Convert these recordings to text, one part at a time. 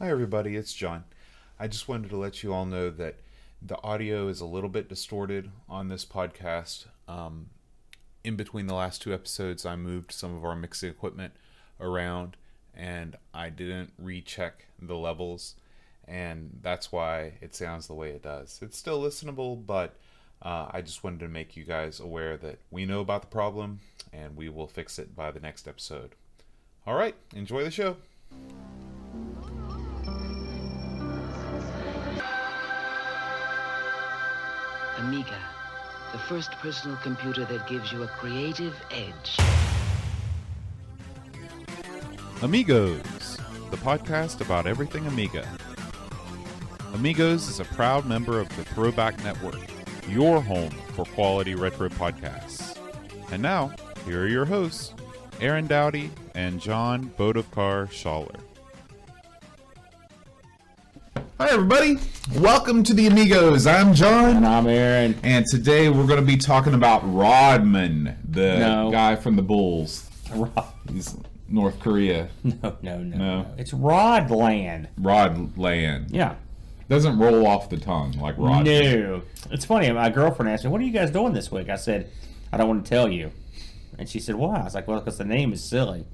Hi, everybody, it's John. I just wanted to let you all know that the audio is a little bit distorted on this podcast. Um, in between the last two episodes, I moved some of our mixing equipment around and I didn't recheck the levels, and that's why it sounds the way it does. It's still listenable, but uh, I just wanted to make you guys aware that we know about the problem and we will fix it by the next episode. All right, enjoy the show. Amiga, the first personal computer that gives you a creative edge. Amigos, the podcast about everything Amiga. Amigos is a proud member of the Throwback Network, your home for quality retro podcasts. And now, here are your hosts, Aaron Dowdy and John Bodovkar Schaller. Hi, everybody. Welcome to the Amigos. I'm John. And I'm Aaron. And today we're going to be talking about Rodman, the No. guy from the Bulls. Rod, He's North Korea. no, no, no, No. no. It's Rodland. Rodland. Yeah. Doesn't roll off the tongue like Rod. No. It's funny. My girlfriend asked me, "What are you guys doing this week?" I said, "I don't want to tell you." And she said, "Why?" I was like, "Well, because the name is silly."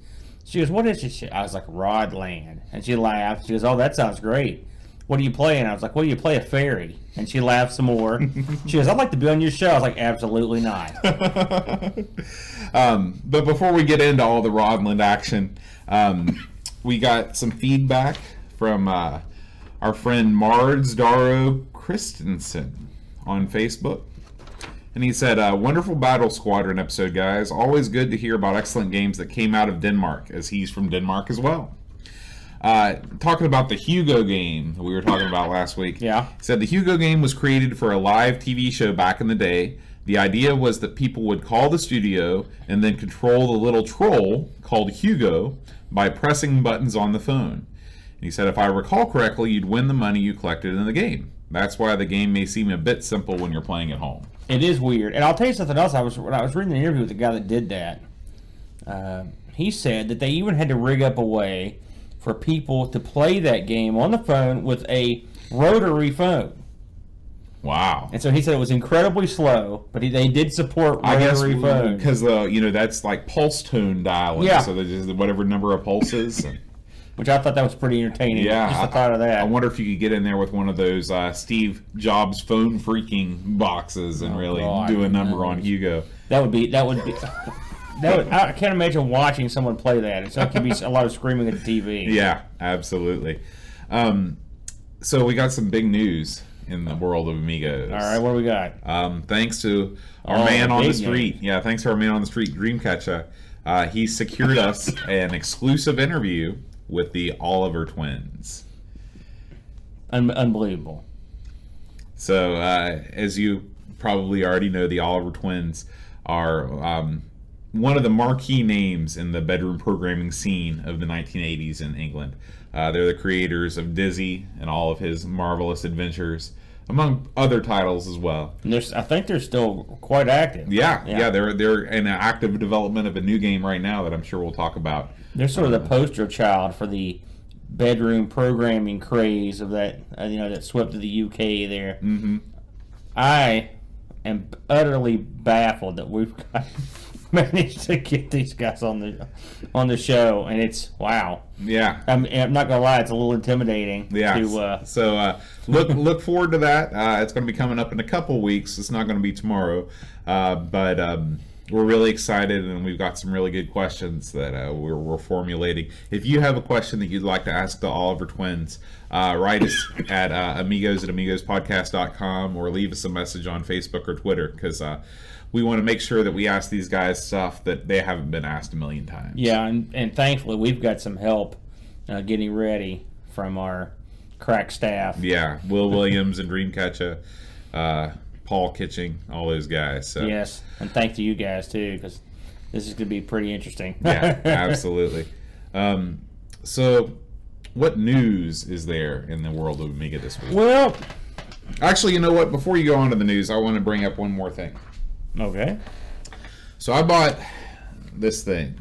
She goes, "What is it?" I was like, "Rodland." And she laughed. She goes, "Oh, that sounds great." What are you playing? I was like, "Well, you play a fairy." And she laughed some more. she goes, "I'd like to be on your show." I was like, "Absolutely not." um, but before we get into all the Rodland action, um, we got some feedback from uh, our friend Mards Daro Christensen on Facebook. And he said, uh, Wonderful Battle Squadron episode, guys. Always good to hear about excellent games that came out of Denmark, as he's from Denmark as well. Uh, talking about the Hugo game we were talking about last week. Yeah. Said the Hugo game was created for a live TV show back in the day. The idea was that people would call the studio and then control the little troll called Hugo by pressing buttons on the phone. And he said, if I recall correctly, you'd win the money you collected in the game. That's why the game may seem a bit simple when you're playing at home. It is weird, and I'll tell you something else. I was when I was reading an interview with the guy that did that. Uh, he said that they even had to rig up a way for people to play that game on the phone with a rotary phone. Wow. And so he said it was incredibly slow, but he, they did support I guess rotary phones. because uh, you know that's like pulse tone dialing. Yeah. So there's just whatever number of pulses. and- which I thought that was pretty entertaining. yeah. just the I, thought of that. I wonder if you could get in there with one of those uh, Steve Jobs phone freaking boxes and Oh, really God. do a number on Hugo. that would be that would be. That I can't imagine watching someone play that. It's like could be a lot of screaming at the TV. Yeah, absolutely. Um, so we got some big news in the world of Amigos. All right, what do we got? Um, thanks to our Oh, man on the street. Yeah, thanks to our man on the street, Dreamcatcher. Uh, he secured us an exclusive interview with the Oliver twins. Un- unbelievable. So, uh, as you probably already know, the Oliver twins are um, one of the marquee names in the bedroom programming scene of the 1980s in England. Uh, they're the creators of Dizzy and all of his marvelous adventures, among other titles as well. And there's, I think they're still quite active. Yeah, yeah, Yeah. they're they're in active development of a new game right now that I'm sure we'll talk about. They're sort of the poster child for the bedroom programming craze of that, uh, you know, that swept to the UK there. hmm I am utterly baffled that we've got, managed to get these guys on the on the show, and it's wow. Yeah, I'm, I'm not gonna lie, it's a little intimidating. Yeah. To, uh, so uh, look look forward to that. Uh, it's going to be coming up in a couple weeks. It's not going to be tomorrow, uh, but um, we're really excited, and we've got some really good questions that uh, we're, we're formulating. If you have a question that you'd like to ask the Oliver twins, uh, write us at uh, amigos at amigospodcast.com or leave us a message on Facebook or Twitter because uh, we want to make sure that we ask these guys stuff that they haven't been asked a million times. yeah, and, and thankfully we've got some help uh, getting ready from our crack staff. Yeah, Will Williams and Dreamcatcher, uh, Paul Kitching, all those guys. So Yes, and thank to you guys too, because this is going to be pretty interesting. yeah, absolutely. Um, so, what news is there in the world of Amiga this week? well, Actually, you know what? Before you go on to the news, I want to bring up one more thing. Okay. So, I bought this thing.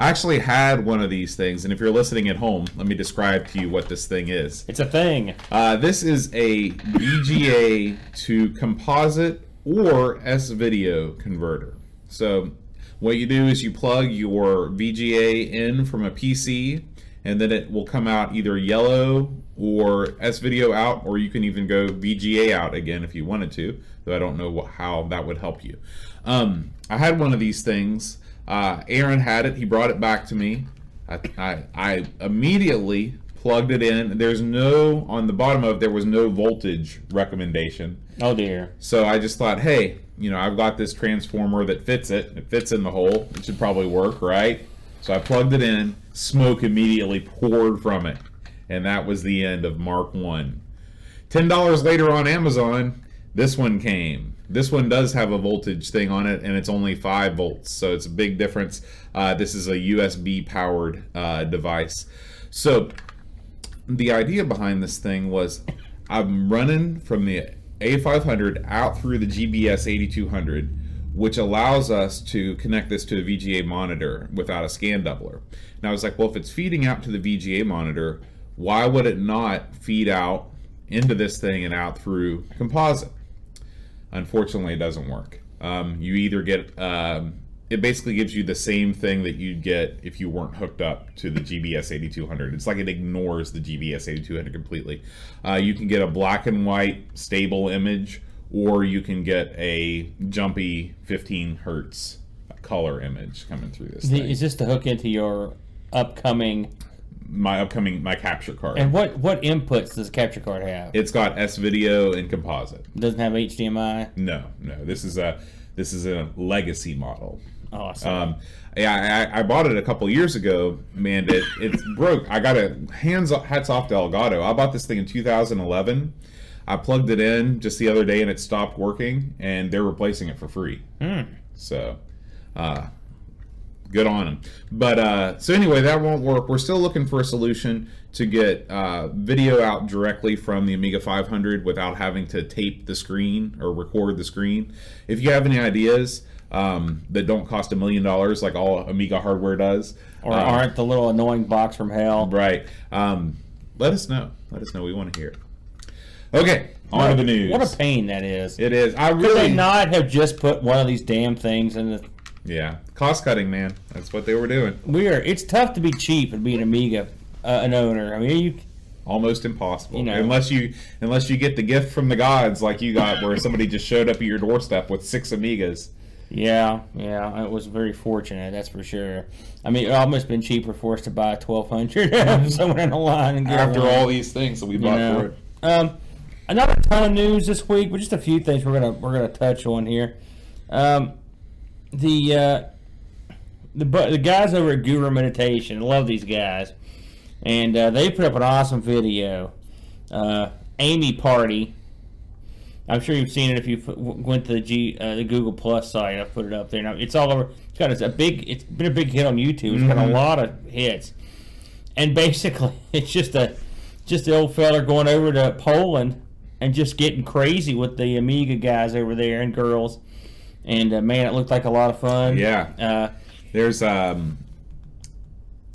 I actually had one of these things, and if you're listening at home, let me describe to you what this thing is. It's a thing. Uh, this is a VGA to composite or S video converter. So, what you do is you plug your VGA in from a PC, and then it will come out either yellow or S video out, or you can even go VGA out again if you wanted to. Though I don't know what, how that would help you. Um, I had one of these things. Uh, Aaron had it. He brought it back to me. I, I, I immediately plugged it in. There's no on the bottom of it, there was no voltage recommendation. Oh dear. So I just thought, hey, you know, I've got this transformer that fits it. It fits in the hole. It should probably work, right? So I plugged it in. Smoke immediately poured from it, and that was the end of Mark One. Ten dollars later on Amazon, this one came. This one does have a voltage thing on it, and it's only five volts, so it's a big difference. Uh, this is a USB powered uh, device. So the idea behind this thing was I'm running from the A500 out through the GBS 8200, which allows us to connect this to a VGA monitor without a scan doubler. And I was like, well, if it's feeding out to the VGA monitor, why would it not feed out into this thing and out through composite? Unfortunately, it doesn't work. Um, you either get um, it basically gives you the same thing that you'd get if you weren't hooked up to the GBS 8200. It's like it ignores the GBS 8200 completely. Uh, you can get a black and white stable image, or you can get a jumpy 15 hertz color image coming through this. Thing. Is this to hook into your upcoming? My upcoming my capture card. And what what inputs does capture card have? it's got S video and composite. It doesn't have HDMI. No, no. This is a this is a legacy model. Awesome. Um, yeah, I, I bought it a couple years ago, man. It it broke. I got a hands hats off to Elgato. I bought this thing in 2011. I plugged it in just the other day and it stopped working, and they're replacing it for free. Hmm. So, uh, good on them. But uh, so anyway, that won't work. We're still looking for a solution to get uh, video out directly from the Amiga 500 without having to tape the screen or record the screen. If you have any ideas um, that don't cost a million dollars like all Amiga hardware does, or uh, aren't the little annoying box from hell? right? Um, let us know. Let us know. We want to hear it. Okay, on to the news. What a pain that is. it is. I Could really they not have just put one of these damn things in the? Yeah, cost cutting, man. That's what they were doing. We are. It's tough to be cheap and be an Amiga, uh, an owner. I mean, you. almost impossible You know. unless you unless you get the gift from the gods like you got where somebody just showed up at your doorstep with six amigas Yeah, yeah, it was very fortunate. That's for sure. I mean, it almost been cheaper for us to buy a twelve hundred somewhere in the line and get after all these things that we You bought know. for it Um, not a ton of news this week, but just a few things we're gonna we're gonna touch on here. Um, the uh, the the guys over at Guru Meditation, I love these guys, and uh, they put up an awesome video. Uh, Amy Party. I'm sure you've seen it if you went to the G uh, the Google Plus site. I put it up there. Now it's all over. It's got a big. It's been a big hit on YouTube. It's got a Mhm. lot of hits, and basically it's just a just the old fella going over to Poland and just getting crazy with the Amiga guys over there and girls. And uh, man, it looked like a lot of fun. yeah Uh, there's um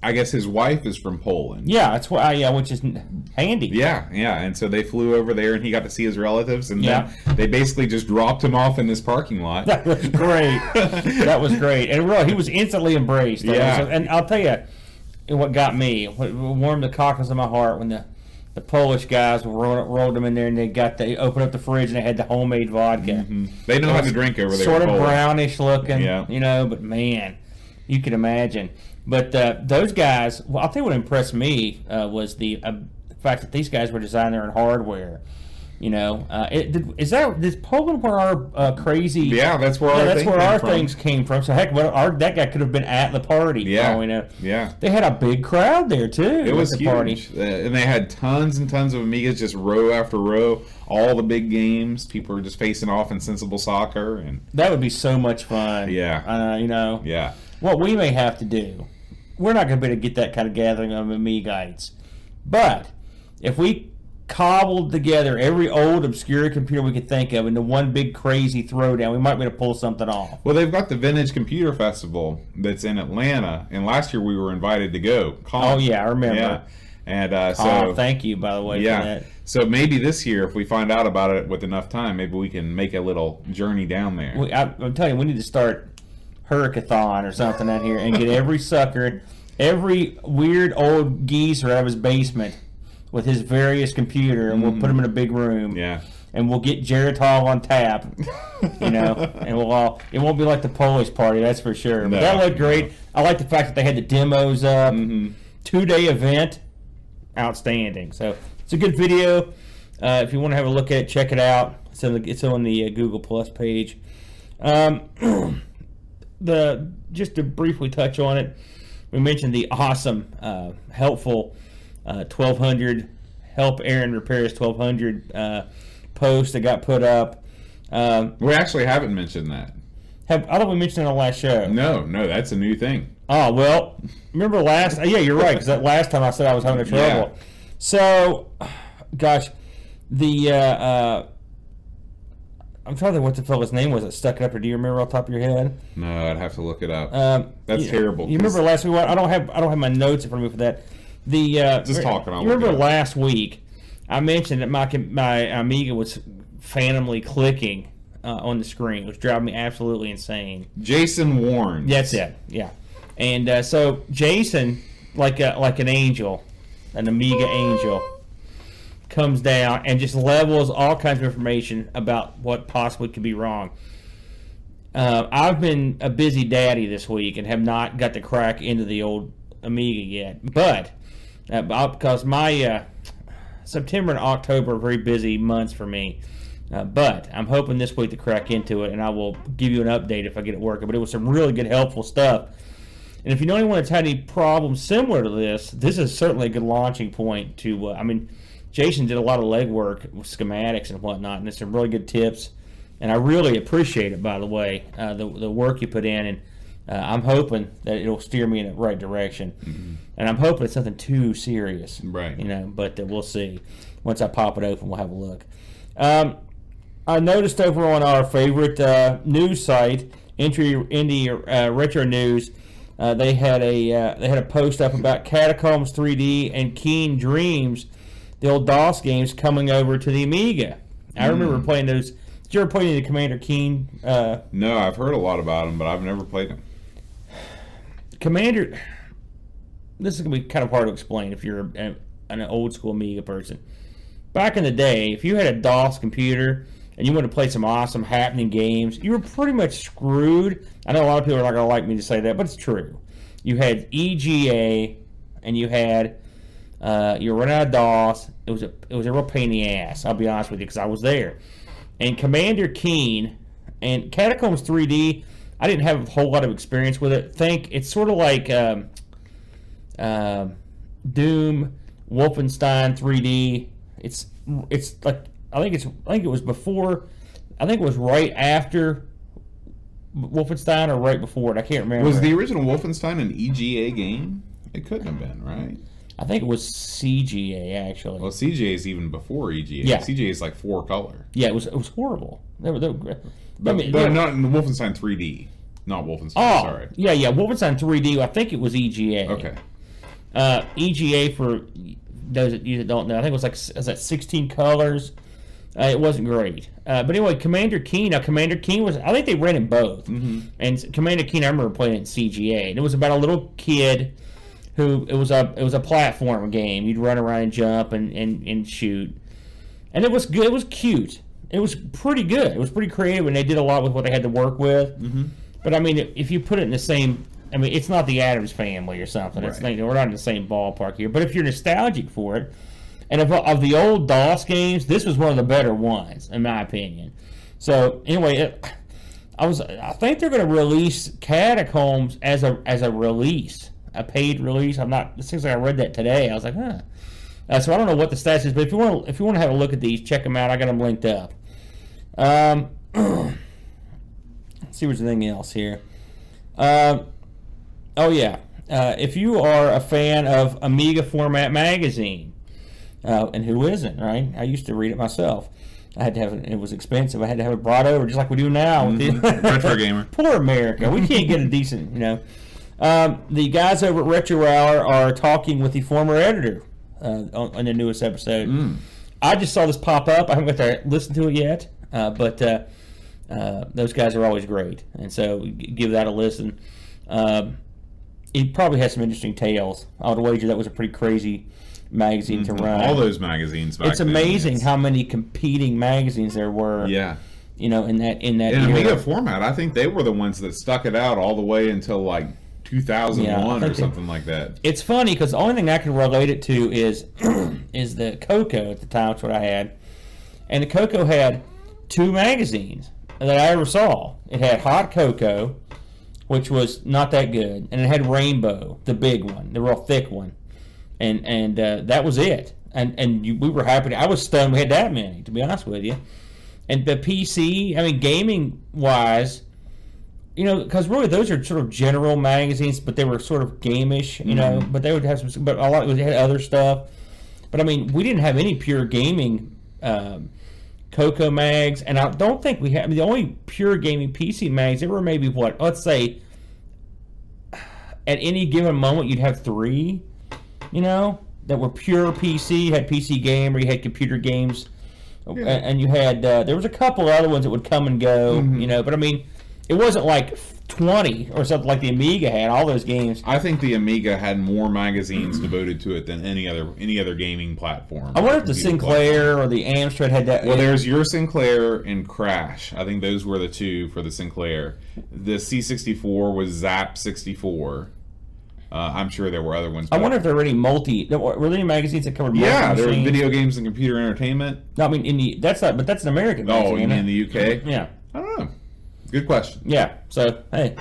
i guess his wife is from poland yeah, that's why. Yeah, which is handy. yeah yeah and so they flew over there and he got to see his relatives and Yeah. then they basically just dropped him off in this parking lot That was great. that was great, and really, he was instantly embraced. Yeah. and I'll tell you, what got me, what warmed the cockles of my heart when the the Polish guys rolled, rolled them in there and they got they opened up the fridge and they had the homemade vodka. Mhm. they know how to drink over there sort of brownish looking, Yeah. you know. But man, you can imagine. But uh, those guys, well, I'll tell you what impressed me uh, was the, uh, the fact that these guys were designing their own hardware. You know, uh, it, did, is that is Poland where our uh, crazy? yeah that's where Yeah, our that's where our from. things came from. So heck, well, our that guy could have been at the party. Yeah. You know. yeah They had a big crowd there too. It at was the huge, party. Uh, and they had tons and tons of Amigas, just row after row. All the big games, people were just facing off in sensible soccer, and That would be so much fun. Yeah. Uh, you know. yeah, what we may have to do, we're not going to be able to get that kind of gathering of Amigites. But if we cobbled together every old obscure computer we could think of into one big crazy throwdown. We might be able to pull something off. Well, they've got the Vintage Computer Festival that's in Atlanta, and last year we were invited to go. Colin. Oh, yeah, I remember. Yeah, and uh, so oh, thank you, by the way, for yeah. So maybe this year, if we find out about it with enough time, maybe we can make a little journey down there. We, I, I'm telling you, we need to start Hurricathon or something out here and get every sucker, every weird old geezer out of his basement with his various computer, and we'll put him in a big room. Yeah. And we'll get Jared Geritol on tap, you know, and we'll all. It won't be like the Polish party, that's for sure. But No, that looked great. I like the fact that they had the demos up. Mm-hmm. Two day event, outstanding. So it's a good video. Uh, if you want to have a look at it, check it out. It's on the, it's on the uh, Google Plus page. Um, the just to briefly touch on it, we mentioned the awesome, uh, helpful uh, 1200 help Aaron repair his 1200 uh, post that got put up. Um, We actually haven't mentioned that. have, I don't we mentioned it on the last show. No, no, that's a new thing. Oh well, remember last? Yeah, you're right. Because that last time I said I was having trouble. Yeah. So, gosh, the uh, uh, I'm trying to think what the fella's name was that stuck it up. Or do you remember off the top of your head? No, I'd have to look it up. Um, That's you- terrible, You remember last week? I don't have I don't have my notes in front of me for that. The uh, Just talking, look remember last week? I mentioned that my my Amiga was phantomly clicking uh, on the screen, which drove me absolutely insane. Jason Warren. That's it. Yeah. And uh, so Jason, like a, like an angel, an Amiga angel, comes down and just levels all kinds of information about what possibly could be wrong. Uh, I've been a busy daddy this week and have not got to crack into the old Amiga yet, but uh, because my uh, September and October are very busy months for me. Uh, but I'm hoping this week to crack into it, and I will give you an update if I get it working. But it was some really good, helpful stuff. And if you know anyone that's had any problems similar to this, this is certainly a good launching point to. Uh, I mean, Jason did a lot of legwork with schematics and whatnot, and there's some really good tips. And I really appreciate it, by the way, uh, the the work you put in, and uh, I'm hoping that it'll steer me in the right direction. And I'm hoping it's nothing too serious, Right. You know, but uh, we'll see. Once I pop it open, we'll have a look. Um, I noticed over on our favorite uh, news site, Entry Indie uh, Retro News, uh, they had a uh, they had a post up about Catacombs 3D and Keen Dreams, the old DOS games coming over to the Amiga. I remember playing those. Did you ever play any of the Commander Keen? Uh, No, I've heard a lot about them, but I've never played him. Commander. This is gonna be kind of hard to explain if you're a, an old school Amiga person. Back in the day, if you had a DOS computer and you wanted to play some awesome happening games, you were pretty much screwed. I know a lot of people are not gonna like me to say that, but it's true. You had EGA and you had uh, you were running out of DOS. It was a it was a real pain in the ass. I'll be honest with you because I was there. And Commander Keen and Catacombs 3D. I didn't have a whole lot of experience with it. Think it's sort of like um, um Doom, Wolfenstein 3D. It's it's like I think it's I think it was before. I think it was right after Wolfenstein or right before it. I can't remember. Was the original Wolfenstein an EGA game? It couldn't have been, right? I think it was CGA actually. Well, CGA is even before EGA. Yeah. CGA is like four color. yeah, it was it was horrible. They were, they were, I But, mean, but not in Wolfenstein 3D. Not Wolfenstein, Oh, sorry. yeah, yeah. Wolfenstein 3D. I think it was EGA. Okay. Uh, EGA for those that you that don't know, I think it was like was that 16 colors. Uh, it wasn't great, uh, but anyway, Commander Keen. Now, Commander Keen was I think they ran in both, and Commander Keen I remember playing it in CGA, and it was about a little kid who it was a it was a platform game. You'd run around and jump and, and, and shoot, and it was good. It was cute. It was pretty good. It was pretty creative, and they did a lot with what they had to work with. Mm-hmm. But I mean, if you put it in the same, I mean, it's not the Addams Family or something. It's Right. not, we're not in the same ballpark here. But if you're nostalgic for it, and of, of the old DOS games, this was one of the better ones, in my opinion. So anyway, it, I was I think they're going to release Catacombs as a as a release, a paid release. I'm not. It seems like I read that today. I was like, huh. Uh, so I don't know what the stats is, but if you want to if you want to have a look at these, check them out. I got them linked up. Um, see what's anything else here. Um, oh yeah, uh, if you are a fan of Amiga Format Magazine, uh, and who isn't, right? I used to read it myself. I had to have it. It was expensive. I had to have it brought over, just like we do now. with the- Mm-hmm. Retro gamer. Poor America. We can't get a decent, you know. Um, the guys over at Retro Hour are talking with the former editor uh, on, on the newest episode. Mm. I just saw this pop up. I haven't got to listen to it yet, uh, but uh, those guys are always great, and so give that a listen. Um, it probably has some interesting tales. I would wager that was a pretty crazy magazine to run. Mm-hmm. All those magazines. It's amazing it's- how many competing magazines there were. Yeah. You know, in that in that In era. Amiga format, I think they were the ones that stuck it out all the way until like 2001 Yeah, or something like that. It's funny because the only thing I can relate it to is is the Coco at the time. That's what I had, and the Coco had two magazines that I ever saw. It had Hot CoCo, which was not that good, and it had Rainbow, the big one, the real thick one, and and uh, that was it. And and you, we were happy. To, I was stunned we had that many, to be honest with you. And the PC, I mean, gaming wise, you know, because really those are sort of general magazines, but they were sort of gameish, you know. But they would have some, but a lot they had other stuff. But I mean, we didn't have any pure gaming um, Coco mags, and I don't think we had. I mean, the only pure gaming PC mags there were maybe what let's say at any given moment you'd have three, you know, that were pure PC. You had PC Gamer, you had computer games, Yeah. and, you had uh, there was a couple other ones that would come and go, you know. But I mean, it wasn't like twenty or something like the Amiga had. All those games. I think the Amiga had more magazines devoted to it than any other any other gaming platform. I wonder if the Sinclair or the Amstrad had that. Well, there's your Sinclair and Crash. I think those were the two for the Sinclair. The C64 was Zzap!64. Uh, I'm sure there were other ones. I wonder if there were any multi. Were there any magazines that covered Yeah, there were video games and computer entertainment. No, I mean, in the that's not, but that's an American. Oh, magazine, mean in the UK? Yeah, I don't know. Good question. yeah. So hey,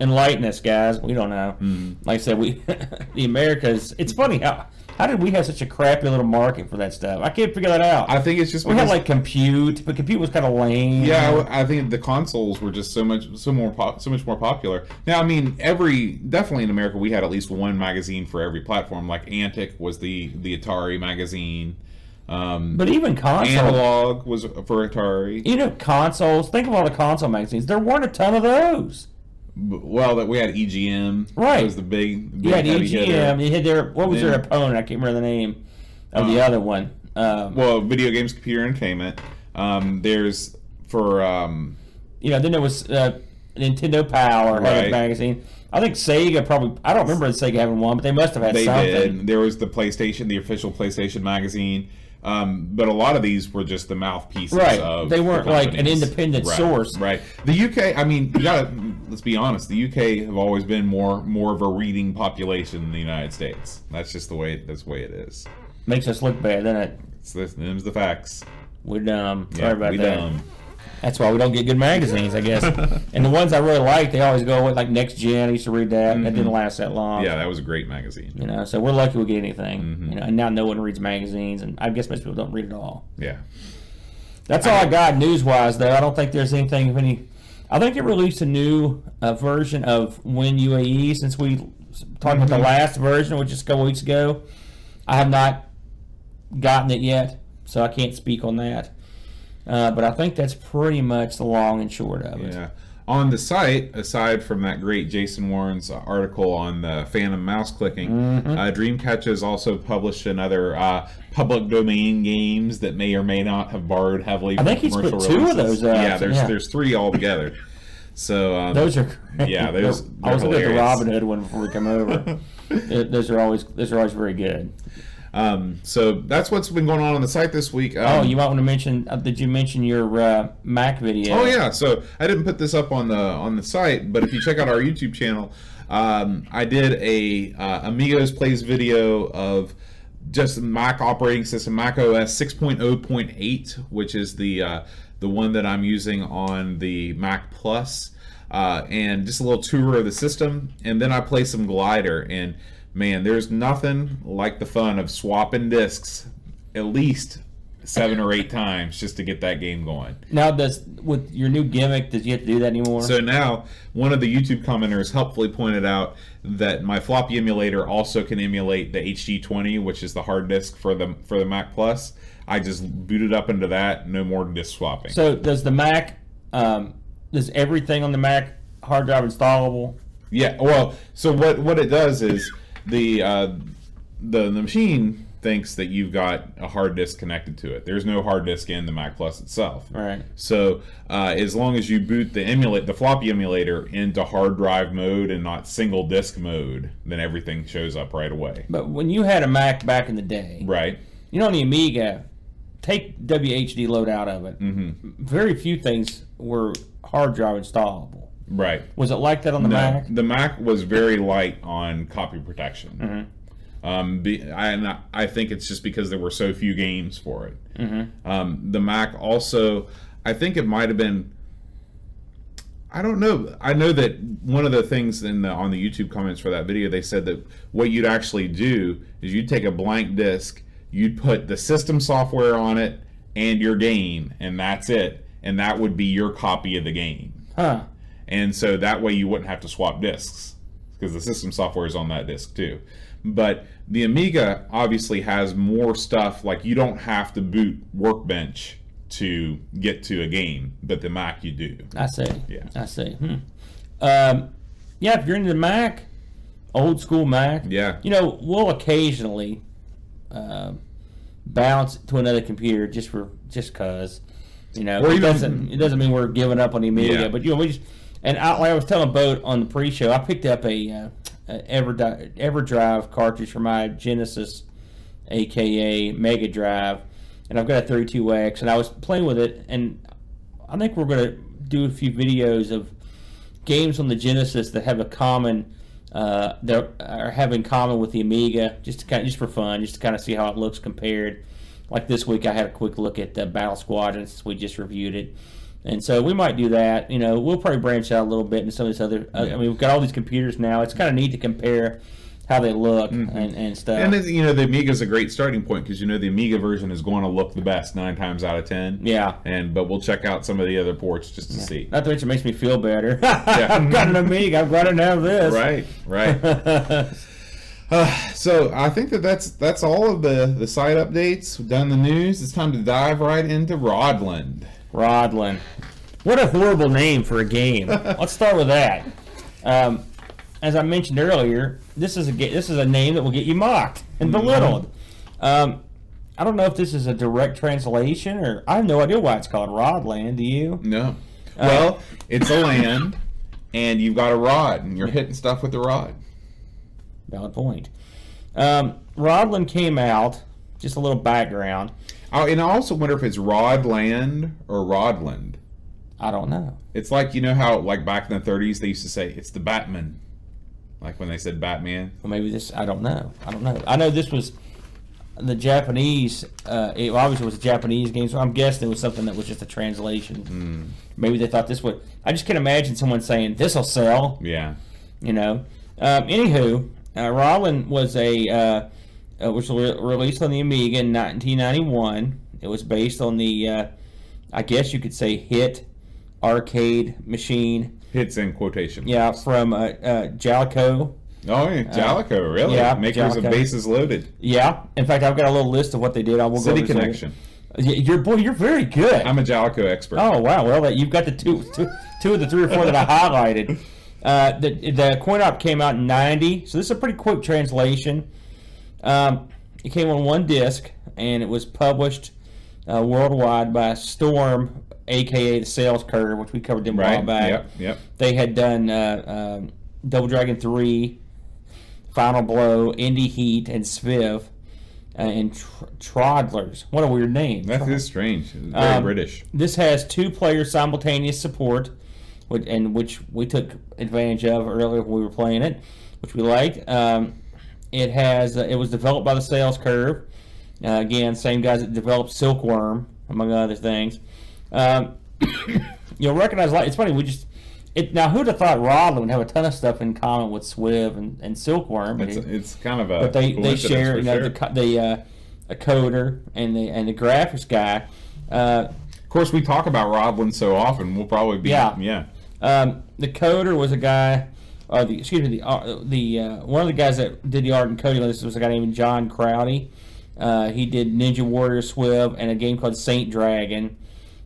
enlighten us, guys. We don't know. Hmm. Like I said, we the Americas. It's funny how how did we have such a crappy little market for that stuff? I can't figure that out. I think it's just we had like compute, but compute was kind of lame. Yeah, I I think the consoles were just so much, so more, pop, so much more popular. Now, I mean, every definitely in America, we had at least one magazine for every platform. Like Antic was the the Atari magazine. Um, But even console, Analog was for Atari. you know, consoles. Think of all the console magazines. There weren't a ton of those. Well, that we had EGM. Right. That was the big. big You had hitter. EGM. You had their what was their opponent? I can't remember the name of the Uh, other one. Um, Well, video games, computer entertainment. Um, there's for um, you know, then there was uh, Nintendo Power Right. magazine. I think Sega probably. I don't remember Sega having one, but they must have had they something. did. There was the PlayStation, the official PlayStation magazine. Um, but a lot of these were just the mouthpieces. Right. Of They weren't like an independent Right, source. Right. The UK. I mean, you got. to Let's be honest. The UK have always been more more of a reading population than the United States. That's just the way. That's the way it is. Makes us look bad, doesn't it? It's this. Them's the facts. We're dumb. Sorry Yeah, about we that. dumb. That's why we don't get good magazines, I guess. and the ones I really like, they always go with like Next Gen. I used to read that. And That didn't last that long. Mm-hmm. Yeah, that was a great magazine. You know, so we're lucky we get anything. Mm-hmm. You know, and now no one reads magazines, and I guess most people don't read at all. Yeah. That's all I got news wise, though. I don't think there's anything of any. I think it released a new uh, version of WinUAE since we talked about the last version, which is a couple weeks ago. I have not gotten it yet, so I can't speak on that. Uh, but I think that's pretty much the long and short of it. Yeah. On the site, aside from that great Jason Warren's article on the Phantom mouse clicking, Mm-hmm. uh, Dreamcatch has also published another uh, public domain games that may or may not have borrowed heavily. I think from he's put commercial two of releases. those out, Yeah, there's yeah. there's three altogether. So um, Those are great. Yeah, those- I was looking at the. Robin Hood one before we come over. Those are always those are always very good. Um, so that's what's been going on on the site this week. Um, Oh, you might want to mention. Uh, did you mention your uh, Mac video? Oh yeah, so I didn't put this up on the on the site, but if you check out our YouTube channel, um, I did a uh, Amigos plays video of just Mac operating system, Mac OS 6.0.8, which is the uh, the one that I'm using on the Mac Plus, uh, and just a little tour of the system, and then I play some Glider, and man, there's nothing like the fun of swapping discs, at least seven or eight times just to get that game going. Now, does with your new gimmick, does you have to do that anymore? So now, one of the YouTube commenters helpfully pointed out that my floppy emulator also can emulate the HD20, which is the hard disk for the for the Mac Plus. I just booted up into that. No more disk swapping. So does the Mac? Um, does everything on the Mac hard drive installable? Yeah. Well, so what what it does is the uh, the the machine thinks that you've got a hard disk connected to it. There's no hard disk in the Mac Plus itself. Right. So uh, as long as you boot the emulate the floppy emulator into hard drive mode and not single disk mode, then everything shows up right away. But when you had a Mac back in the day, Right. you know, on the Amiga, take WHDLoad out of it. Mm-hmm. Very few things were hard drive installable. Right. Was it like that on the No, Mac? the Mac was very light on copy protection. Mm-hmm. Um, be, I, and I- I think it's just because there were so few games for it. Mm-hmm. Um, the Mac also, I think it might have been. I don't know. I know that one of the things in the, on the YouTube comments for that video, they said that what you'd actually do is you'd take a blank disk, you'd put the system software on it and your game, and that's it, and that would be your copy of the game Huh. And so that way you wouldn't have to swap disks because the system software is on that disk too but the amiga obviously has more stuff like you don't have to boot workbench to get to a game but the mac you do I see. Yeah. I see. Hmm. Um, yeah, if you're into the Mac, old school Mac, yeah you know, we'll occasionally uh, bounce to another computer just for just cause. You know, Or it even- doesn't it doesn't mean we're giving up on the Amiga, Yeah. but you know we just and I, like I was telling Boat on the pre-show, I picked up a, uh, a Everdrive, EverDrive cartridge for my Genesis, aka Mega Drive, and I've got a 32X, and I was playing with it, and I think we're gonna do a few videos of games on the Genesis that have a common uh, that are have in common with the Amiga, just to kind of, just for fun, just to kind of see how it looks compared. Like this week, I had a quick look at uh, Battle Squadron since we just reviewed it, and so we might do that. You know, we'll probably branch out a little bit into some of this other. Uh, I mean, we've got all these computers now. It's kind of neat to compare how they look and, and stuff. and it- you know the Amiga is a great starting point because you know the amiga version is going to look the best nine times out of ten yeah. and but we'll check out some of the other ports just to see Not to mention, it makes me feel better. I've got an Amiga. I've got to have this. right right Uh, so I think that that's that's all of the the site updates. We've done the news. It's time to dive right into Rodland. Rodland. What a horrible name for a game. Let's start with that. Um, as I mentioned earlier, this is a this is a name that will get you mocked and belittled. Um, I don't know if this is a direct translation or I have no idea why it's called Rodland. Do you? No, well, it's a land, and you've got a rod, and you're hitting stuff with the rod. Valid point. Um, Rodland came out. Just a little background. Oh, and I also wonder if it's Rodland or Rodland. I don't know. It's like you know how like back in the 30s they used to say it's the Batman, like when they said Batman. Well, maybe this. I don't know. I don't know. I know this was the Japanese. Uh, it obviously was a Japanese game, so I'm guessing it was something that was just a translation. Maybe they thought this would. I just can't imagine someone saying this will sell. Yeah. You know. Um, anywho, uh, Rodland was a uh, uh, was re- released on the Amiga in 1991. It was based on the, uh, I guess you could say, hit arcade machine. Hits in quotation. Yeah, from uh, uh, Jaleco. Oh, yeah. Jaleco, really? yeah, Makers of Bases Loaded. Yeah. In fact, I've got a little list of what they did. I will City go Connection. You're boy, you're very good. I'm a Jaleco expert. oh wow, well that- you've got the two, two, two of the three or four that I highlighted. Uh, the the coin op came out in '90, so this is a pretty quick translation. Um, it came on one disc, and it was published uh, worldwide by Storm, aka the Sales Curve, which we covered them a while back. Yep. Yep. They had done uh, um, Double Dragon 3, Final Blow, Indy Heat, and Swiv, uh, and tr- Troddlers. What a weird name. That is strange. It's very Um, British. This has two player simultaneous support, which, and which we took advantage of earlier when we were playing it, which we liked. Um, it has uh, it was developed by the Sales Curve. Uh, again, same guys that developed Silkworm, among other things. Um, you'll recognize like it's funny we just it now who'd have thought Rodland would have a ton of stuff in common with Swiv and, and Silkworm, but It's, it- it's kind of a but they they share you know sure. the the uh, a coder, and the and the graphics guy. Uh, Of course, we talk about Rodland so often. We'll probably be Yeah. yeah. Um, the coder was a guy, uh, the excuse me, the uh, the uh, one of the guys that did the art and coding this was a guy named John Croudy. Uh, he did Ninja Warrior Swiv and a game called Saint Dragon.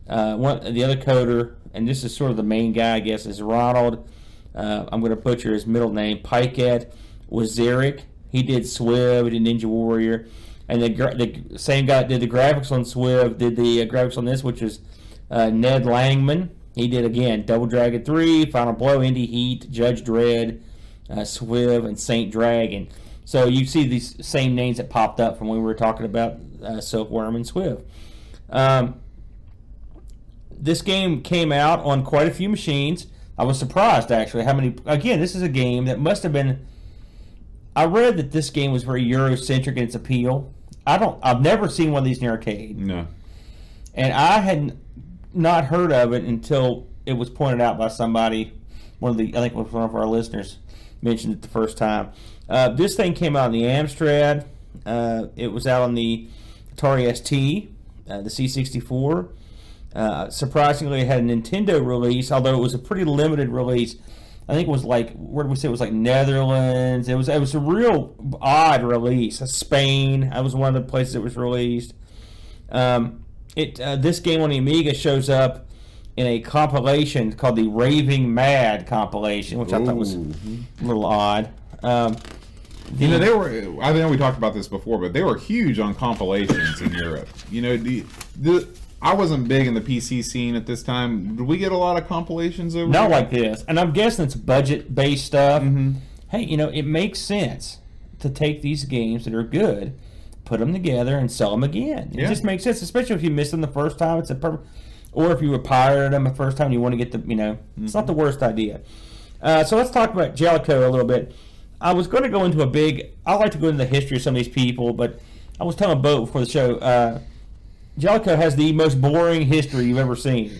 Uh, one the other coder, and this is sort of the main guy, I guess, is Ronald. I'm going to butcher his middle name. Pieket Weeserik. He did Swiv, he did Ninja Warrior, and the the same guy did the graphics on Swiv did the graphics on this, which is Ned Langman. He did again Double Dragon 3, Final Blow, Indy Heat, Judge Dredd, uh, Swiv, and Saint Dragon. So you see these same names that popped up from when we were talking about uh, Silkworm and Swiv. Um, this game came out on quite a few machines. I was surprised actually how many. Again, this is a game that must have been. I read that this game was very Eurocentric in its appeal. I don't. I've never seen one of these in arcade No. and I had not heard of it until it was pointed out by somebody. One of the, I think, was one of our listeners mentioned it the first time. Uh, this thing came out on the Amstrad. Uh, it was out on the Atari ST, uh, the C64. Uh, surprisingly, it had a Nintendo release, although it was a pretty limited release. I think it was like where did we say it was like Netherlands. It was it was a real odd release. Spain. That was one of the places it was released. Um, it uh, this game on the Amiga shows up in a compilation called the Raving Mad compilation, which I thought was a little odd. Um, You know, they were. I know we talked about this before, but they were huge on compilations in Europe. You know, the, the I wasn't big in the PC scene at this time. Did we get a lot of compilations over? not here? like this, and I'm guessing it's budget based stuff. Mhm. Hey, you know, it makes sense to take these games that are good, put them together, and sell them again. It Yeah. just makes sense, especially if you miss them the first time. It's a perfect, or if you were pirated them the first time, you want to get the, you know, it's not the worst idea. Uh, so let's talk about Jaleco a little bit. I was going to go into a big. I like to go into the history of some of these people, but I was telling Bo before the show. Uh, Jaleco has the most boring history you've ever seen.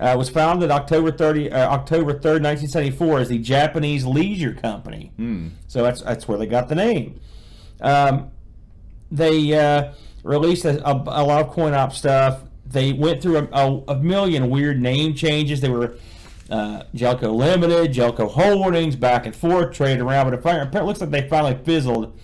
Uh, it was founded October 30, uh, October 3rd, 1974, as the Japanese Leisure Company. Hmm. So that's that's where they got the name. Um, they uh, released a, a, a lot of coin op stuff. They went through a, a, million weird name changes. They were uh, Jaleco Limited, Jaleco Holdings, back and forth, trading around. But it, finally, it looks like they finally fizzled.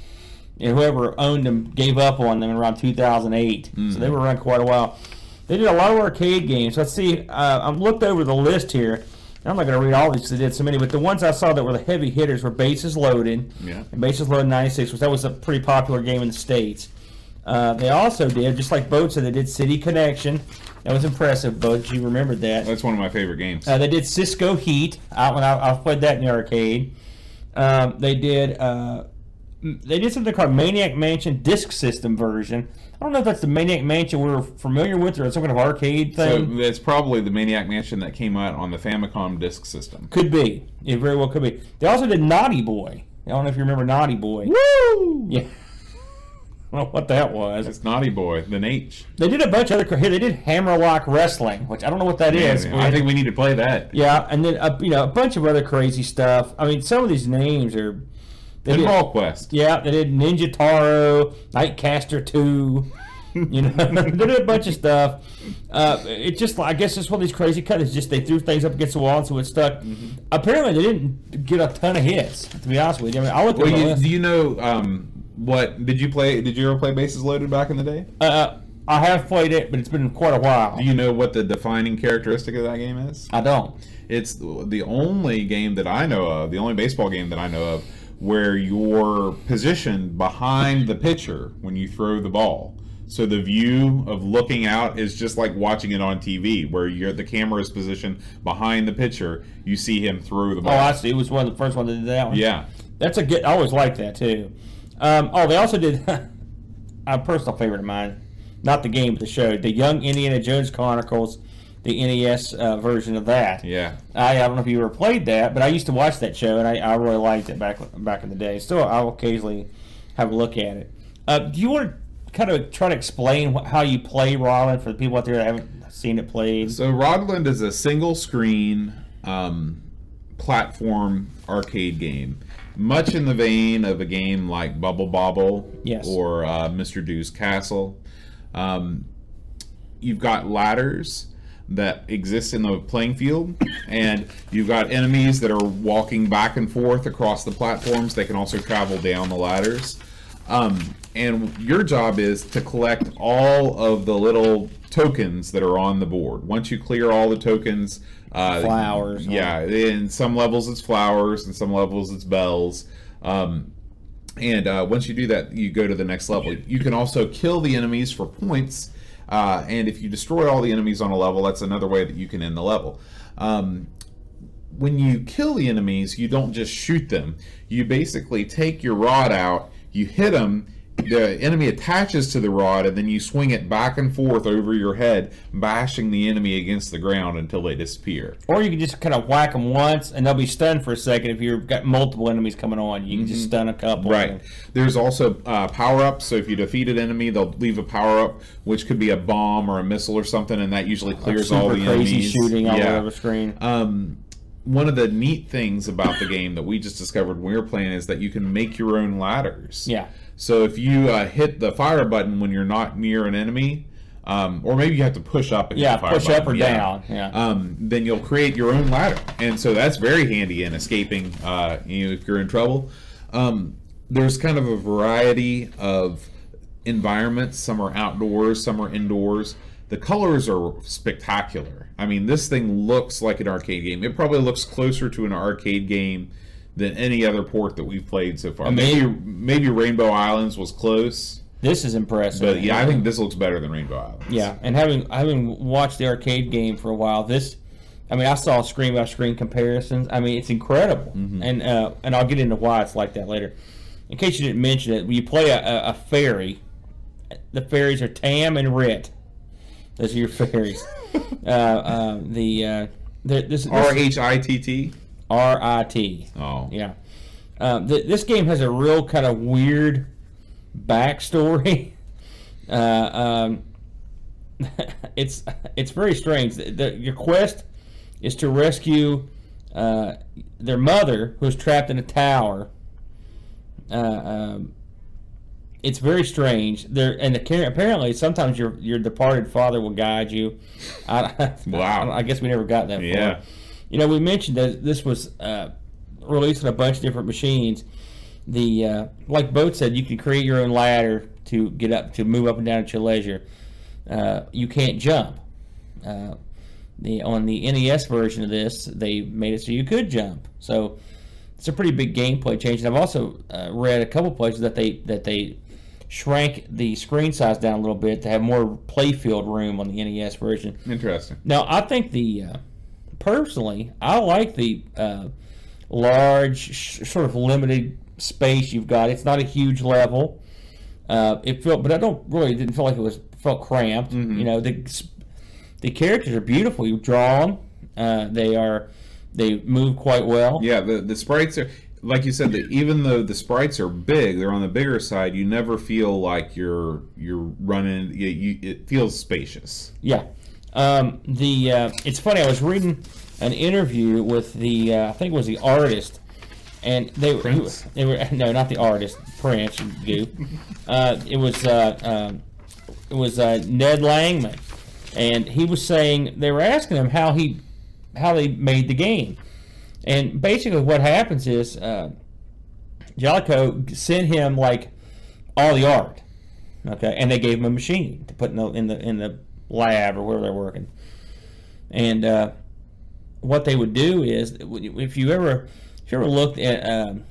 And whoever owned them gave up on them around 2008. So they were around quite a while. They did a lot of arcade games. Let's see. Uh, I've looked over the list here. I'm not going to read all these. They did so many, but the ones I saw that were the heavy hitters were Bases Loaded. Yeah. And Bases Loaded 96, which that was a pretty popular game in the states. Uh, they also did, just like Boat said, they did City Connection. That was impressive, Boat. You remembered that. That's one of my favorite games. Uh, they did Cisco Heat. I, when I, I played that in the arcade. Um, they did. Uh, they did something called Maniac Mansion Disk System version. I don't know if that's the Maniac Mansion we're familiar with, or some kind of arcade thing. so that's probably the Maniac Mansion that came out on the Famicom Disk System. could be. It very well could be. They also did Naughty Boy. I don't know if you remember Naughty Boy. Woo! Yeah. I don't know what that was. It's Naughty Boy, the H. They did a bunch of other. Here they did Hammerlock Wrestling, which I don't know what that is. Yeah, but- I think we need to play that. Yeah, and then uh, you know a bunch of other crazy stuff. I mean, some of these names are. They did, Pinball Quest. yeah, they did Ninja Taro, Nightcaster Two. You know, they did a bunch of stuff. Uh, it just, I guess, it's one of these crazy cuts. It's just they threw things up against the wall, and so it stuck. Mm-hmm. Apparently, they didn't get a ton of hits. To be honest with you, I mean, I looked at Well, you, do you know um, what? Did you play? Did you ever play Bases Loaded back in the day? Uh, I have played it, but it's been quite a while. Do you know what the defining characteristic of that game is? I don't. It's the only game that I know of, the only baseball game that I know of, where you're positioned behind the pitcher when you throw the ball. So the view of looking out is just like watching it on TV, where you're the camera is positioned behind the pitcher. You see him throw the ball. Oh. I see. It was one of the first ones that did that one. yeah, That's a good. I always like that too. Um, oh, they also did a personal favorite of mine, not the game but the show, the Young Indiana Jones Chronicles, the NES uh, version of that. yeah. I, I don't know if you ever played that, but I used to watch that show and I, I really liked it back back in the day. Still, I'll occasionally have a look at it. Uh, do you want to kind of try to explain wh- how you play Rodland for the people out there that haven't seen it played? So Rodland is a single screen um, platform arcade game, much in the vein of a game like Bubble Bobble Yes. or uh, Mr. Do's Castle. Um, you've got ladders that exist in the playing field, and you've got enemies that are walking back and forth across the platforms. They can also travel down the ladders. Um, and your job is to collect all of the little tokens that are on the board. Once you clear all the tokens, uh, Flowers. Yeah, in some levels it's flowers, and some levels it's bells. Um, and uh, once you do that, you go to the next level. You can also kill the enemies for points. Uh, and if you destroy all the enemies on a level, that's another way that you can end the level. Um, when you kill the enemies, you don't just shoot them. You basically take your rod out, you hit them, the enemy attaches to the rod, and then you swing it back and forth over your head, bashing the enemy against the ground until they disappear. Or you can just kind of whack them once, and they'll be stunned for a second. If you've got multiple enemies coming on, you can just stun a couple. Right. There's also uh, power ups. So if you defeat an enemy, they'll leave a power up, which could be a bomb or a missile or something, and that usually clears all Super the crazy enemies. shooting all Yeah. over the screen. Um, one of the neat things about the game that we just discovered when we were playing is that you can make your own ladders. yeah. So if you uh, hit the fire button when you're not near an enemy, um, or maybe you have to push up and Yeah, the fire push button, up or down, yeah. Um, then you'll create your own ladder, and so that's very handy in escaping. Uh, you know, if you're in trouble, um, there's kind of a variety of environments. Some are outdoors, some are indoors. The colors are spectacular. I mean, this thing looks like an arcade game. It probably looks closer to an arcade game than any other port that we've played so far. mean- maybe maybe Rainbow Islands was close, This is impressive. but yeah, I think this looks better than Rainbow Islands. Yeah, and having having watched the arcade game for a while, this, I mean, I saw screen by screen comparisons. I mean, it's incredible, and uh, and I'll get into why it's like that later. In case you didn't mention it, when you play a, a, fairy, the fairies are Tam and Rit. Those are your fairies. uh, uh, the uh, the- this, R H I T T. R I T. Oh, Yeah. Um, th- this game has a real kind of weird backstory. Uh, um, it's it's very strange. The, the- your quest is to rescue uh, their mother, who's trapped in a tower. Uh, um, it's very strange. There and the apparently sometimes your your departed father will guide you. I, Wow. I, guess we never got that. far. You know, we mentioned that this was uh, released on a bunch of different machines. The uh, like Boat said, you can create your own ladder to get up to move up and down at your leisure. Uh, you can't jump. Uh, the on the NES version of this, they made it so you could jump. So it's a pretty big gameplay change. And I've also uh, read a couple places that they that they shrank the screen size down a little bit to have more playfield room on the NES version. interesting. Now, I think the uh, personally, I like the uh, large, sh- sort of limited space you've got. It's not a huge level. Uh, it felt, but I don't really didn't feel like it was felt cramped. You know, the the characters are beautifully drawn. Uh, they are they move quite well. Yeah, the the sprites are like you said. That even though the sprites are big, they're on the bigger side. You never feel like you're you're running. You, you, it feels spacious. Yeah. Um, the uh, it's funny. I was reading an interview with the uh, I think it was the artist, and they were Prince? they were no not the artist Prince goof. Uh, it was uh, um, it was uh, Ned Langman, and he was saying they were asking him how he how they made the game, and basically what happens is uh, Jaleco sent him like all the art, okay, and they gave him a machine to put in the in the in the lab or wherever they're working, and uh, what they would do is if you ever if you ever looked at um,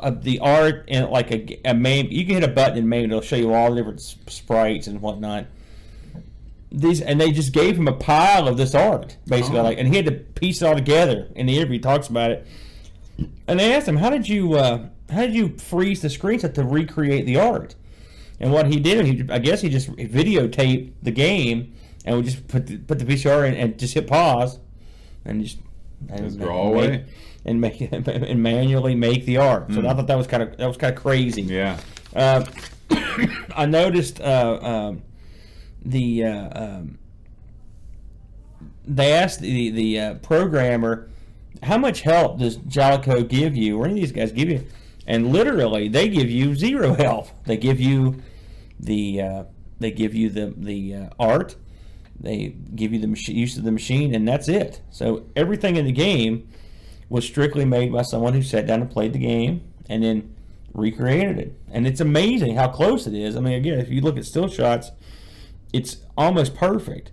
uh, the art and like a, a main you can hit a button and maybe it'll show you all the different sprites and whatnot. These and they just gave him a pile of this art basically Oh. like and he had to piece it all together in the interview. He talks about it. And they asked him how did you uh, how did you freeze the screen set to recreate the art and what he did he i guess he just videotaped the game and would just put the, put the VCR in and just hit pause and just and Just draw make- away. and make and manually make the art. So I thought that was kind of that was kind of crazy. Yeah. Uh, I noticed uh, um, the uh, um, they asked the the uh, programmer how much help does Jaleco give you, or any of these guys give you? And literally, they give you zero help. They give you the uh, they give you the the uh, art, they give you the machi- use of the machine, and that's it. So everything in the game was strictly made by someone who sat down and played the game, and then recreated it. And it's amazing how close it is. I mean, again, if you look at still shots, it's almost perfect.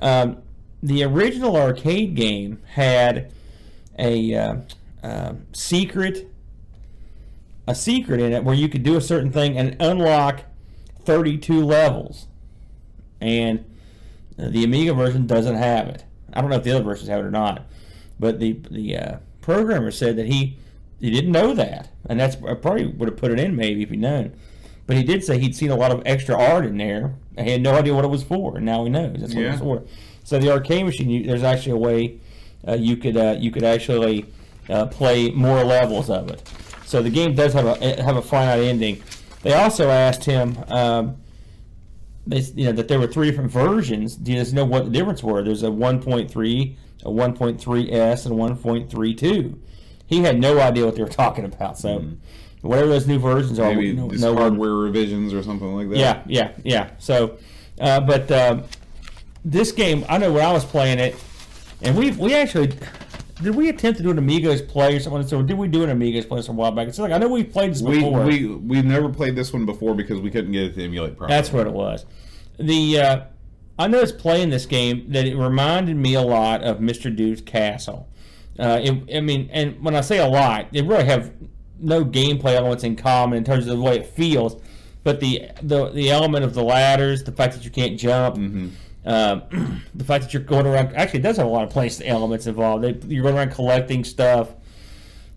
Um, the original arcade game had a uh, uh, secret a secret in it where you could do a certain thing and unlock 32 levels. And the Amiga version doesn't have it. I don't know if the other versions have it or not. But the the uh, programmer said that he he didn't know that, and that's I probably would have put it in maybe if he'd known. But he did say he'd seen a lot of extra art in there. and He had no idea what it was for, and now he knows that's what it was for. So the arcade machine, you, there's actually a way uh, you could uh, you could actually uh, play more levels of it. So the game does have a have a finite ending. They also asked him, um, they, you know, that there were three different versions. Do you just know what the difference were? There's a 1.3, a 1.3s, and 1.32. He had no idea what they were talking about. So whatever those new versions are, Maybe no, no one- hardware revisions or something like that. yeah, yeah, yeah. So, uh, but um, this game, I know when I was playing it, and we we actually did we attempt to do an Amigos play or something? So did we do an Amigos play some while back? It's like I know we've played this We, before. we we've never played this one before because we couldn't get it to emulate properly. That's what it was. The uh, I noticed playing this game that it reminded me a lot of Mr. Do's Castle. Uh, it, I mean, and when I say a lot, they really have no gameplay elements in common in terms of the way it feels. But the the, the element of the ladders, the fact that you can't jump, um, the fact that you're going around. Actually, it does have a lot of place elements involved. They, you're going around collecting stuff.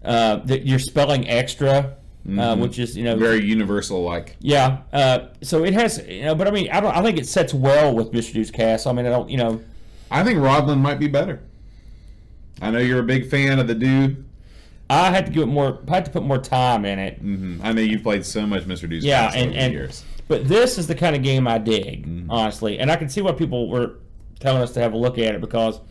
Uh, that you're spelling extra, uh, which is you know very universal like. yeah. Uh, so it has, you know, but I mean, I don't. I think it sets well with Mr. Do's cast. I mean, I don't, you know, I think Rodland might be better. I know you're a big fan of the dude. I had to give it more. I had to put more time in it. hmm I know you've played so much Mr. Do's Yeah, and and years. But this is the kind of game I dig, honestly, and I can see why people were telling us to have a look at it because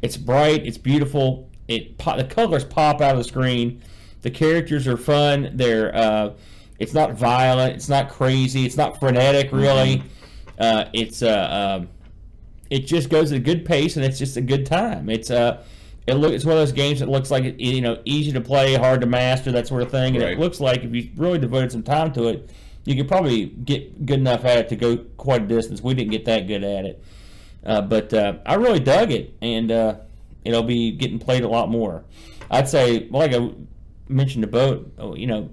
it's bright, it's beautiful, it po- the colors pop out of the screen, the characters are fun, they're uh, it's not violent, it's not crazy, it's not frenetic, really. Uh, it's uh, um, it just goes at a good pace and it's just a good time. It's uh, it look it's one of those games that looks like it, you know easy to play, hard to master, that sort of thing. And Right. it looks like if you really devoted some time to it, you could probably get good enough at it to go quite a distance. We didn't get that good at it, uh, but uh, I really dug it, and uh, it'll be getting played a lot more. I'd say, like I mentioned, the boat. oh, You know,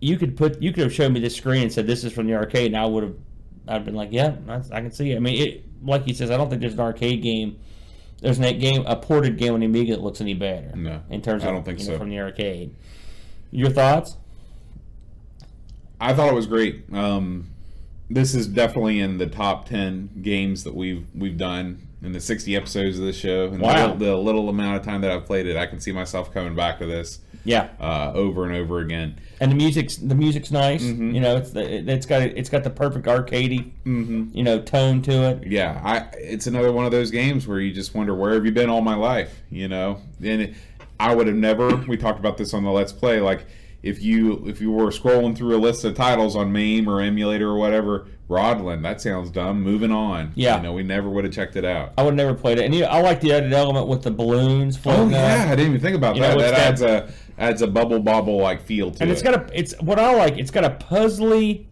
you could put you could have shown me this screen and said this is from the arcade, and I would have I've been like, yeah, I, I can see it. I mean, it like he says, I don't think there's an arcade game. There's an a game, a ported game on the Amiga that looks any better. No, in terms I of don't think you know, so. from the arcade. Your thoughts? I thought it was great. Um, this is definitely in the top ten games that we've we've done in the sixty episodes of this show. And Wow. the, the little amount of time that I've played it, I can see myself coming back to this Yeah, uh, over and over again. and the music's the music's nice. Mm-hmm. You know, it's the, it- it's got it's got the perfect arcadey you know tone to it. yeah, I it's another one of those games where you just wonder where have you been all my life, you know? And it, I would have never. We talked about this on the Let's Play. Like if you if you were scrolling through a list of titles on MAME or emulator or whatever, Rodland, that sounds dumb. Moving on. Yeah. you know, we never would have checked it out. I would never played it, and you know, I like the added element with the balloons. Oh floating up. yeah, I didn't even think about You know, that. it's That adds a adds a bubble bobble like feel to and it. And it's got a it's what I like. It's got a puzzly.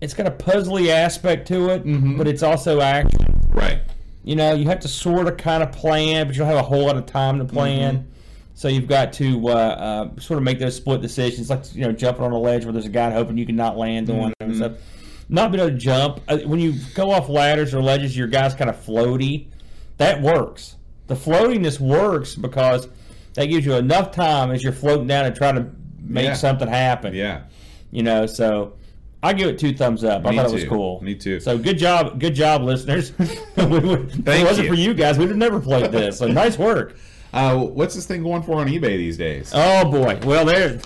It's got a puzzly aspect to it, Mm-hmm. but it's also action. right. You know, you have to sort of kind of plan, but you don't have a whole lot of time to plan. Mm-hmm. So you've got to uh, uh, sort of make those split decisions, like you know, jumping on a ledge where there's a guy hoping you can not land on and Mm-hmm. stuff. Not being able to jump uh, when you go off ladders or ledges, your guy's kind of floaty. That works. The floatiness works because that gives you enough time as you're floating down and trying to make Yeah. something happen. Yeah. You know, so I give it two thumbs up. I Me thought it was cool. Me too. So good job, good job, listeners. we would, if it wasn't you. for you guys, we'd have never played this. So nice work. Uh, what's this thing going for on eBay these days? Oh boy. Well, there.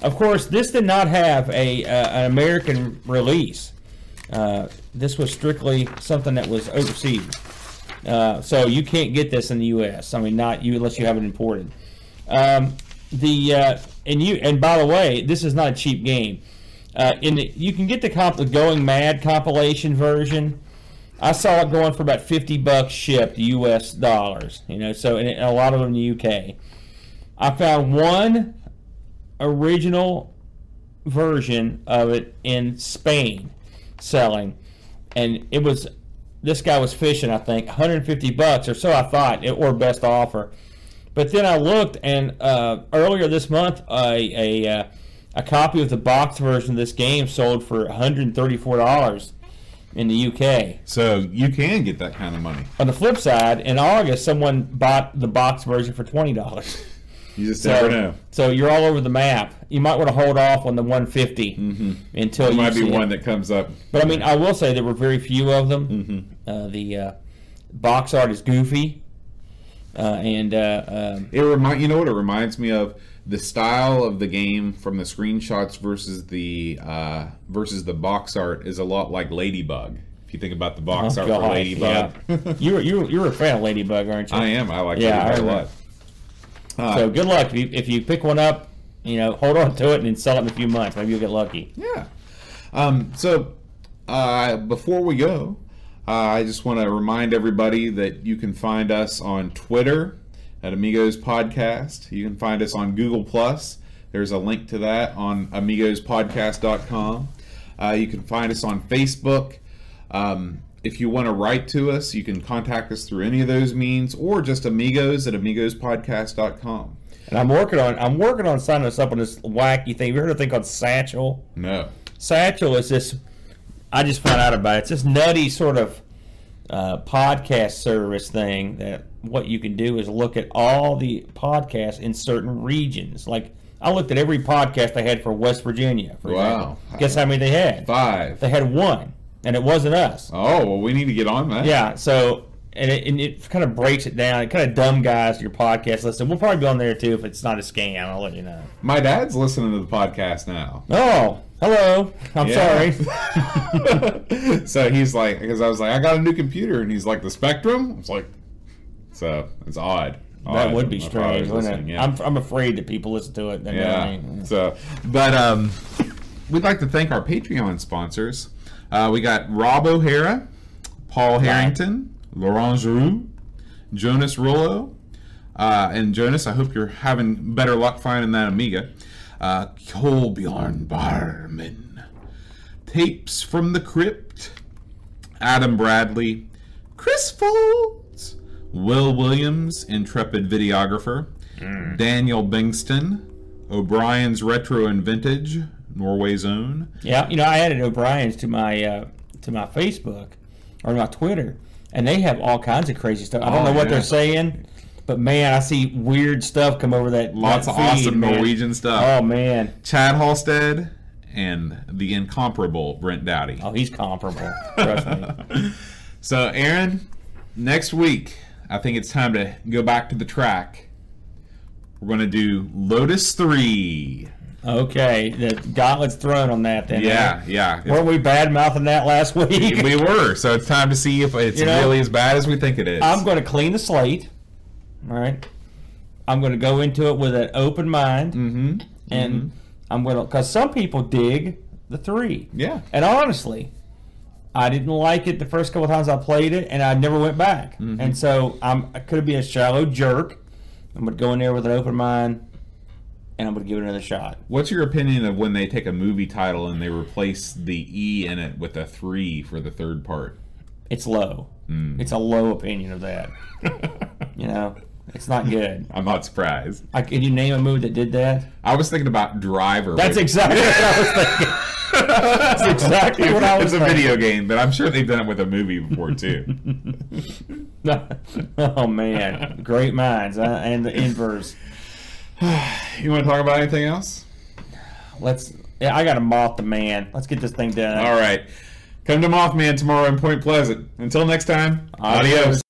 Of course, this did not have a uh, an American release. Uh, this was strictly something that was overseas. Uh, so you can't get this in the U.S. I mean, not you unless you have it imported. Um, the uh, and you and by the way, this is not a cheap game. Uh, in the, you can get the comp the Going Mad compilation version. I saw it going for about fifty bucks shipped U.S. dollars. You know, so and a lot of them in the U.K. I found one original version of it in Spain selling, and it was this guy was fishing I think 150 bucks or so I thought it or best offer, but then I looked and uh, earlier this month a a, uh, a copy of the box version of this game sold for 134 dollars in the UK. So you can get that kind of money. On the flip side, in August, someone bought the box version for twenty dollars. You just So, never know. so you're all over the map. You might want to hold off on the 150 Mm-hmm. until There you might be it. one that comes up. But I mean, I will say there were very few of them. Mm-hmm. Uh, the uh, box art is goofy, uh, and uh, um, It remind you know what it reminds me of the style of the game from the screenshots versus the uh, versus the box art is a lot like Ladybug. If you think about the box oh, art for Ladybug, yeah. you were you were, you were a fan of Ladybug, aren't you? I am. I like Yeah, Ladybug a lot. Uh, So good luck if you, if you pick one up. You know, hold on to it and then sell it in a few months. Maybe you'll get lucky. Yeah. Um, so uh, before we go, uh, I just want to remind everybody that you can find us on Twitter at Amigos Podcast. You can find us on Google Plus. There's a link to that on amigospodcast.com. Uh, you can find us on Facebook. Um, if you want to write to us, you can contact us through any of those means or just amigos at amigospodcast.com. And I'm working on I'm working on signing us up on this wacky thing. You heard of a thing called Satchel? No. Satchel is this. I just found out about it. It's this nutty sort of uh, podcast service thing that what you can do is look at all the podcasts in certain regions. Like I looked at every podcast they had for West Virginia. For Wow. example. Guess how many they had? Five. They had one, and it wasn't us. Oh, well, we need to get on that. Yeah. So. And it, and it kind of breaks it down. It kind of dumb guys your podcast listen. We'll probably be on there too if it's not a scam. I'll let you know. My dad's listening to the podcast now. Oh, hello. I'm Yeah. sorry. so he's like, because I was like, I got a new computer, and he's like, the Spectrum. I was like, so it's odd. That Odd. would be My strange, wouldn't it? Yeah. I'm, I'm afraid that people listen to it. Then you know what I yeah. mean? So, but um, we'd like to thank our Patreon sponsors. Uh, we got Rob O'Hara, Paul Harrington, Laurent Giroux, Jonas rollo uh, and Jonas. I hope you're having better luck finding that Amiga. Uh, Kolbjorn Barman, Tapes from the Crypt, Adam Bradley, Chris Folds, Will Williams, intrepid videographer, Daniel Bingston, O'Brien's Retro and Vintage, Norway's own. Yeah, you know, I added O'Brien's to my uh, to my Facebook or my Twitter, and they have all kinds of crazy stuff. I don't Oh, know what yeah. they're saying, but man, I see weird stuff come over that. Lots that of feed, awesome man. Norwegian stuff. Oh man, Chad Halstead and the incomparable Brent Dowdy. oh he's comparable. Trust me. So, Aaron, next week, I think it's time to go back to the track. We're going to do Lotus 3. Okay, the gauntlet's thrown on that. Then Yeah, huh? yeah. Weren't we bad mouthing that last week? we were. So it's time to see if it's You know, really as bad as we think it is. I'm going to clean the slate. All right. I'm going to go into it with an open mind, Mm-hmm. and I'm going to because some people dig the three. Yeah. And honestly, I didn't like it the first couple times I played it, and I never went back. Mm-hmm. And so I'm I could be a shallow jerk. I'm going to go in there with an open mind, and I'm going to give it another shot. What's your opinion of when they take a movie title and they replace the E in it with a 3 for the third part? It's low. Mm. It's a low opinion of that. You know, it's not good. I'm not surprised. I, can you name a movie that did that? I was thinking about Driver. That's but- exactly what I was thinking. That's exactly what I was It's a thinking. video game, but I'm sure they've done it with a movie before too. oh man, great minds, huh? and the inverse. you want to talk about anything else? Let's. Yeah, I got to moth the man. Let's get this thing done. All right. Come to Mothman tomorrow in Point Pleasant. Until next time, Adios. adios.